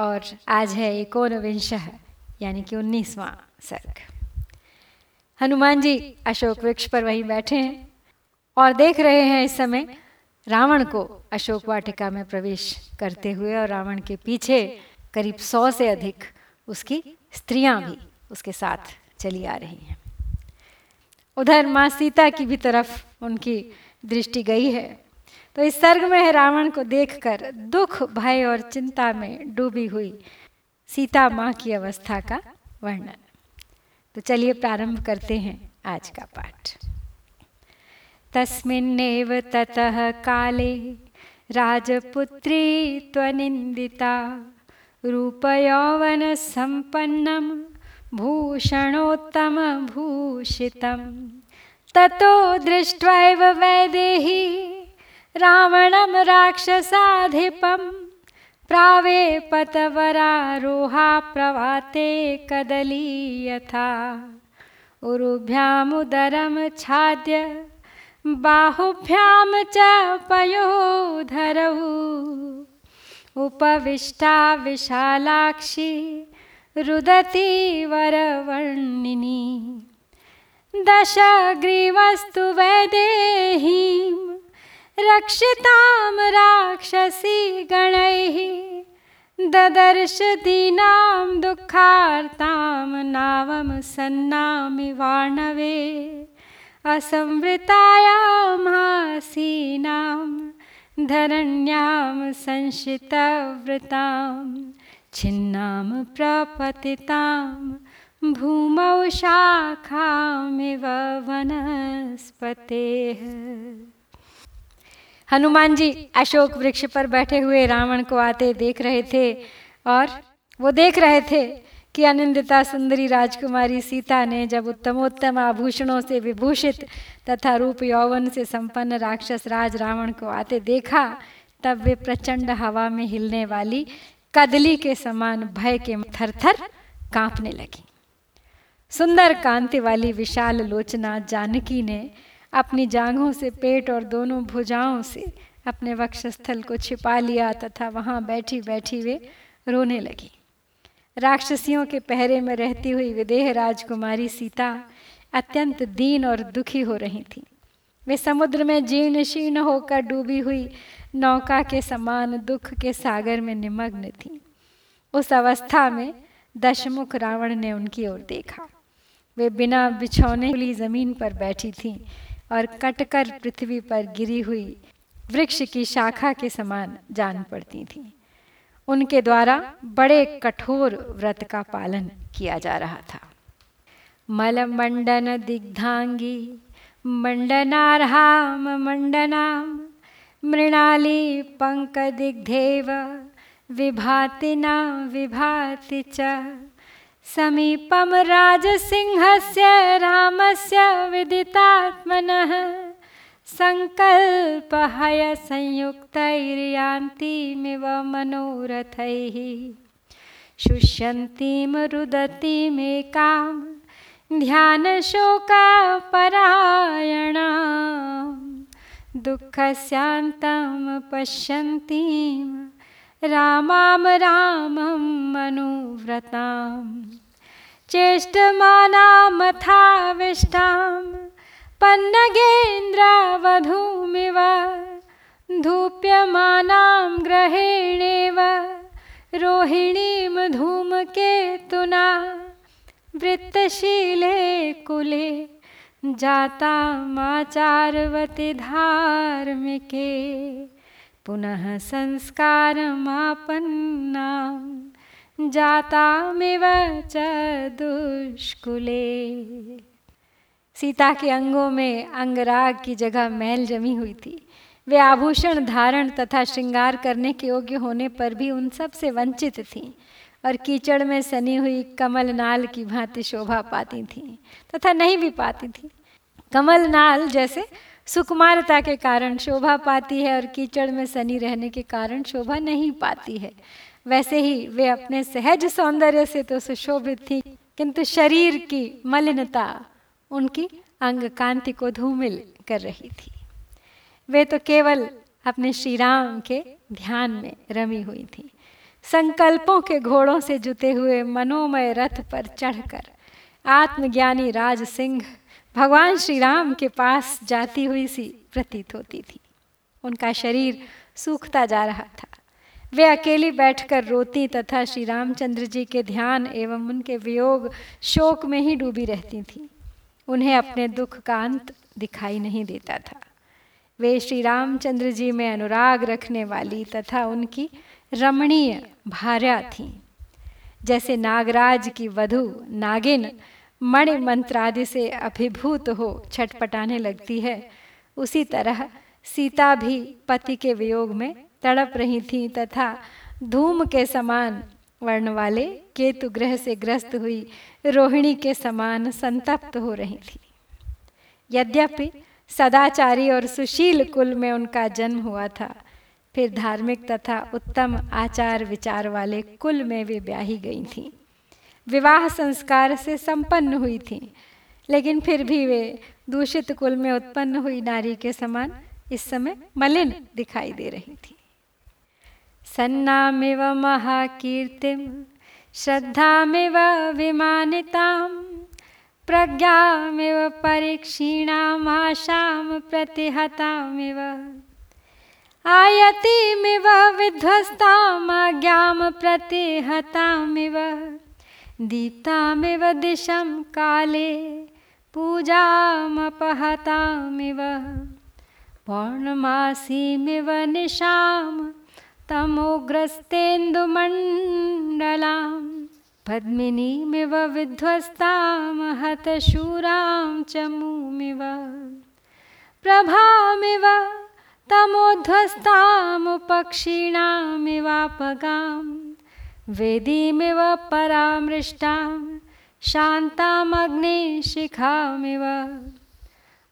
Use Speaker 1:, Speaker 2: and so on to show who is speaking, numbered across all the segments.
Speaker 1: और आज है एकोन विंश यानी कि उन्नीसवां सर्ग। हनुमान जी अशोक वृक्ष पर वहीं बैठे हैं और देख रहे हैं इस समय रावण को अशोक वाटिका में प्रवेश करते हुए और रावण के पीछे करीब सौ से अधिक उसकी स्त्रियाँ भी उसके साथ चली आ रही हैं। उधर माँ सीता की भी तरफ़ उनकी दृष्टि गई है। तो इस सर्ग में है रावण को देखकर दुख, भय और चिंता में डूबी हुई सीता माँ की अवस्था का वर्णन। तो चलिए प्रारंभ करते हैं आज का पाठ। तस्मिन्नेव ततः काले राजपुत्री त्वनिन्दिता रूपयौवनसम्पन्नं भूषणोत्तमभूषितं ततो दृष्ट्वैव वैदेही रावणं राक्षसाधिपं प्रावेपतवरारोहा प्रवाते कदली यथा उरुभ्यामुदरं छाद्य, बाहुभ्यां च पयोधरौ। उपविष्टा विशालाक्षी रुदती वरवर्णिनी दशग्रीवस्तु वैदेहीं रक्षितां राक्षसी गणैः ददर्श दीनां दुःखार्तां नावं सन्नामि वाणवे। असंवृतायां हासीनां धरण्यां संशितव्रतां छिन्नां प्रपतितां भूमौ शाखामिव वनस्पतेः। हनुमान जी अशोक वृक्ष पर बैठे हुए रावण को आते देख रहे थे और वो देख रहे थे कि अनिंदिता सुंदरी राजकुमारी सीता ने जब उत्तमोत्तम आभूषणों से विभूषित तथा रूप यौवन से संपन्न राक्षस राज रावण को आते देखा, तब वे प्रचंड हवा में हिलने वाली कदली के समान भय के थरथर कांपने लगी। सुंदर कांति वाली विशाल लोचना जानकी ने अपनी जांघों से पेट और दोनों भुजाओं से अपने वक्षस्थल को छिपा लिया तथा वहाँ बैठी बैठी वे रोने लगी। राक्षसियों के पहरे में रहती हुई विदेह राजकुमारी सीता अत्यंत दीन और दुखी हो रही थी। वे समुद्र में जीर्ण शीर्ण होकर डूबी हुई नौका के समान दुख के सागर में निमग्न थी। उस अवस्था में दशमुख रावण ने उनकी ओर देखा। वे बिना बिछौने खुली ज़मीन पर बैठी थीं। और कटकर पृथ्वी पर गिरी हुई वृक्ष की शाखा के समान जान पड़ती थी। उनके द्वारा बड़े कठोर व्रत का पालन किया जा रहा था। मलमंडन दिग्धांगी, मंडनारहाम, मंडनाम, मृणाली पंक दिग्धेव विभाति न विभाति च। समीपम राजसिंहस्य रामस्य विदितात्मनः। सङ्कल्पहय संयुक्तैर्यान्तीमिव मनोरथैः। शुष्यन्तीं रुदतीमेकां ध्यानशोकापरायणा दुःखस्यान्तं पश्यन्तीं रामां रामं मनुव्रताम्। चेष्टमानामथाविष्टाम् पन्नगेन्द्रावधूमिव धूप्यमानां ग्रहेणेव रोहिणीं धूमकेतुना वृत्तशीले कुले जाता माचारवती धार्मिके पुनः संस्कारमापन्ना जातामिव च दुष्कुले। सीता के अंगों में अंगराग की जगह मैल जमी हुई थी। वे आभूषण धारण तथा श्रृंगार करने के योग्य होने पर भी उन सबसे वंचित थीं और कीचड़ में सनी हुई कमल नाल की भांति शोभा पाती थीं तथा नहीं भी पाती थी। कमल नाल जैसे सुकुमारता के कारण शोभा पाती है और कीचड़ में सनी रहने के कारण शोभा नहीं पाती है। वैसे ही वे अपने सहज सौंदर्य से तो सुशोभित थी, किंतु शरीर की मलिनता उनकी अंग कांति को धूमिल कर रही थी। वे तो केवल अपने श्री राम के ध्यान में रमी हुई थी। संकल्पों के घोड़ों से जुते हुए मनोमय रथ पर चढ़कर आत्मज्ञानी राज सिंह भगवान श्री राम के पास जाती हुई सी प्रतीत होती थी। उनका शरीर सूखता जा रहा था। वे अकेली बैठकर रोती तथा श्री रामचंद्र जी के ध्यान एवं उनके वियोग शोक में ही डूबी रहती थी। उन्हें अपने दुख का अंत दिखाई नहीं देता था। वे श्री रामचंद्र जी में अनुराग रखने वाली तथा उनकी रमणीय भार्या थी। जैसे नागराज की वधु नागिन मणि मंत्र आदि से अभिभूत हो छटपटाने लगती है, उसी तरह सीता भी पति के वियोग में तड़प रही थी तथा धूम के समान वर्ण वाले केतु ग्रह से ग्रस्त हुई रोहिणी के समान संतप्त हो रही थी। यद्यपि सदाचारी और सुशील कुल में उनका जन्म हुआ था, फिर धार्मिक तथा उत्तम आचार विचार वाले कुल में वे ब्याही गई थीं। विवाह संस्कार से संपन्न हुई थी, लेकिन फिर भी वे दूषित कुल में उत्पन्न हुई नारी के समान इस समय मलिन दिखाई दे रही थी। सन्नामिव महाकीर्तिम, श्रद्धामिव विमानितां प्रज्ञामिव परीक्षीणामाशां प्रतिहतामिव। आयतिमिव विध्वस्तामाज्ञां प्रतिहतामिव। दीप्तामिव दिशं काले पूजामपहतामिव। पौर्णमासीमिव निशां तमोग्रस्तेन्दुमण्डलां पद्मिनीमिव विध्वस्तां हतशूरां च मुमिव। प्रभामिव तमोध्वस्तामुपक्षीणामिवापगाम् वेदीमिव परामृष्टां शान्तामग्निशिखामिव।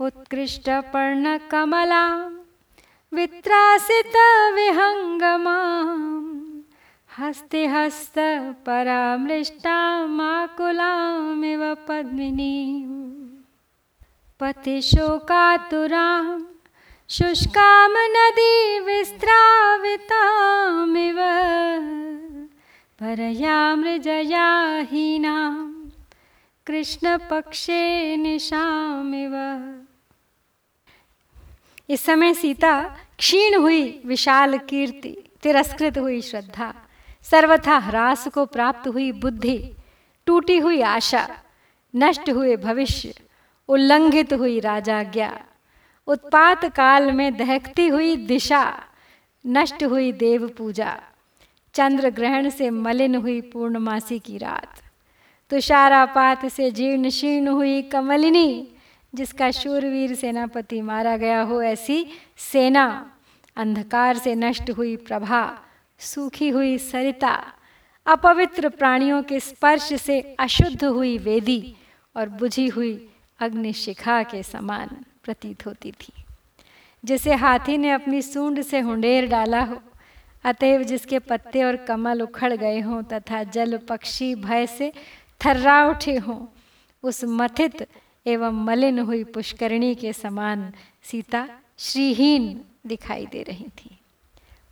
Speaker 1: उत्कृष्टपर्णकमलां वित्रासितविहङ्गमां हस्तिहस्तपरामृष्टामाकुलामिव पद्मिनीं पतिशोकातुरां शुष्कां नदी विस्त्रावितामिव। परया कृष्ण पक्षे निशामिव। इस समय सीता क्षीण हुई, विशाल कीर्ति, तिरस्कृत हुई श्रद्धा, सर्वथा ह्रास को प्राप्त हुई बुद्धि, टूटी हुई आशा, नष्ट हुए भविष्य, उल्लंघित हुई राजाज्ञा, उत्पात काल में दहकती हुई दिशा, नष्ट हुई देव पूजा, चंद्र ग्रहण से मलिन हुई पूर्णमासी की रात, तुषारापात से जीर्ण शीर्ण हुई कमलिनी जिसका शूरवीर सेनापति मारा गया हो, ऐसी सेना, अंधकार से नष्ट हुई प्रभा, सूखी हुई सरिता, अपवित्र प्राणियों के स्पर्श से अशुद्ध हुई वेदी और बुझी हुई अग्निशिखा के समान प्रतीत होती थी। जिसे हाथी ने अपनी सूंड से हुंडेर डाला हो, अतएव जिसके पत्ते और कमल उखड़ गए हों तथा जल पक्षी भय से थर्रा उठे हों, उस मथित एवं मलिन हुई पुष्करणी के समान सीता श्रीहीन दिखाई दे रही थी।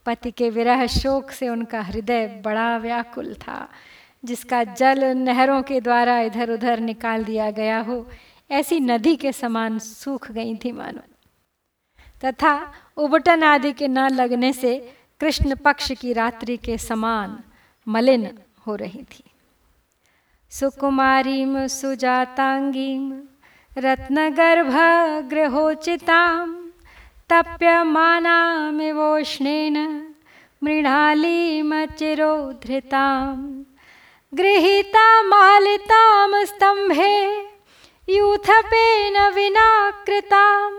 Speaker 1: पति के विरह शोक से उनका हृदय बड़ा व्याकुल था, जिसका जल नहरों के द्वारा इधर उधर निकाल दिया गया हो, ऐसी नदी के समान सूख गई थी मानो। तथा उबटन आदि के न लगने से कृष्ण पक्ष की रात्रि के समान मलिन हो रही थी। सुकुमारीम सुजातांगीम रत्नगर्भगृहोचितां तप्यमानामिवोष्णेन मृणालीमचिरोद्धृतां गृहीतामालितां स्तम्भे यूथपेन विना कृतां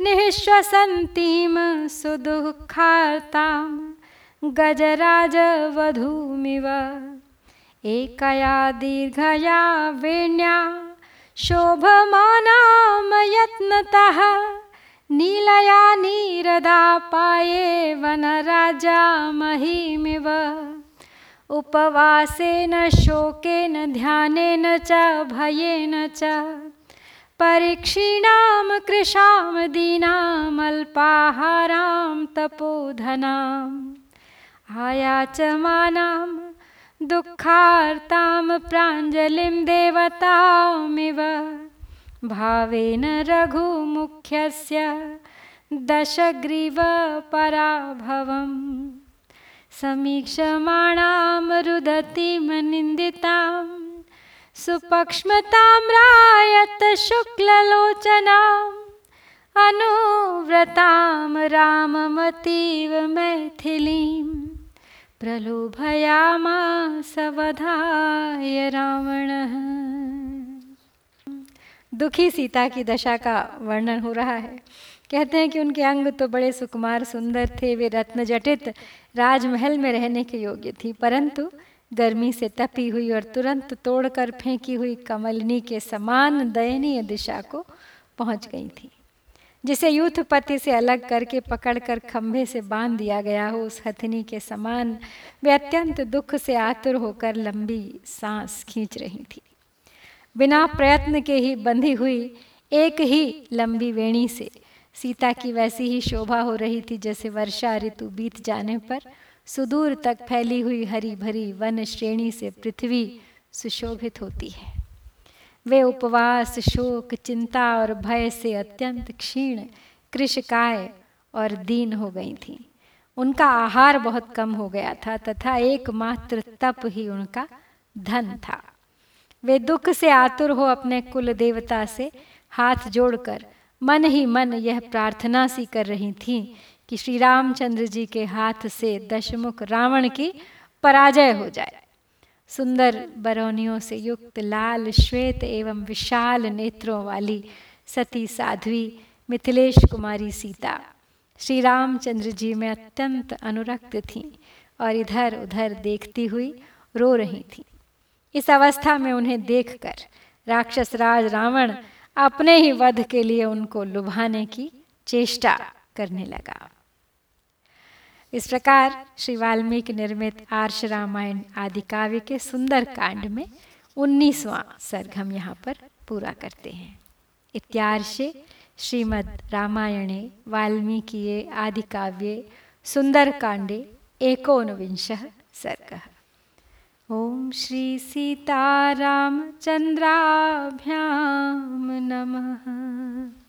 Speaker 1: निःश्वसन्तीं सुदुःखार्तां गजराजवधूमिव एकया दीर्घया वेण्या शोभमानां यत्नतः नीलया नीरदापाये वनराजामहीमिव उपवासेन, शोकेन, ध्यानेन च, भयेन च। परीक्षीणां कृशां दीनामल्पाहारां तपोधनाम् आयाचमानां दुःखार्तां प्राञ्जलिं देवतामिव। भावेन रघुमुख्यस्य दशग्रीवपराभवम् समीक्षमाणां रुदतीं निन्दितां। सुपक्ष्मतां रायत शुक्ललोचनाम् अनुव्रतां राममतीव मैथिलीं प्रलोभयामासवधाय रावणः। दुखी सीता की दशा का वर्णन हो रहा है। कहते हैं कि उनके अंग तो बड़े सुकुमार सुंदर थे, वे रत्न जटित राजमहल में रहने के योग्य थी, परंतु गर्मी से तपी हुई और तुरंत तोड़कर फेंकी हुई कमलनी के समान दयनीय दिशा को पहुँच गई थी। जिसे यूथ पति से अलग करके पकड़कर खंभे से बाँध दिया गया हो, उस हथनी के समान वे अत्यंत दुख से आतुर होकर लंबी सांस खींच रही थी। बिना प्रयत्न के ही बंधी हुई एक ही लंबी वेणी से सीता की वैसी ही शोभा हो रही थी जैसे वर्षा ऋतु बीत जाने पर सुदूर तक फैली हुई हरी भरी वन श्रेणी से पृथ्वी सुशोभित होती है। वे उपवास, शोक, चिंता और भय से अत्यंत क्षीण, कृषकाय और दीन हो गई थीं। उनका आहार बहुत कम हो गया था, तथा एकमात्र तप ही उनका धन था। वे दुख से आतुर हो अपने कुल देवता से हाथ जोड़कर मन ही मन यह प्रार्थना सी कर रही थी कि श्री रामचंद्र जी के हाथ से दशमुख रावण की पराजय हो जाए। सुंदर बरौनियों से युक्त लाल श्वेत एवं विशाल नेत्रों वाली सती साध्वी, मिथिलेश कुमारी सीता। श्री रामचंद्र जी में अत्यंत अनुरक्त थीं और इधर उधर देखती हुई रो रही थीं। इस अवस्था में उन्हें देखकर राक्षस राज रावण अपने ही वध के लिए उनको लुभाने की चेष्टा करने लगा। इस प्रकार श्री वाल्मीकि निर्मित आर्ष रामायण आदि काव्य के सुंदर कांड में उन्नीसवां सर्ग हम यहाँ पर पूरा करते हैं। इत्यार्षे श्रीमद् रामायणे वाल्मीकिये आदि काव्ये सुंदर कांडे एकोनविंश सर्ग। ओम श्री सीतारामचंद्राभ्याम नमः।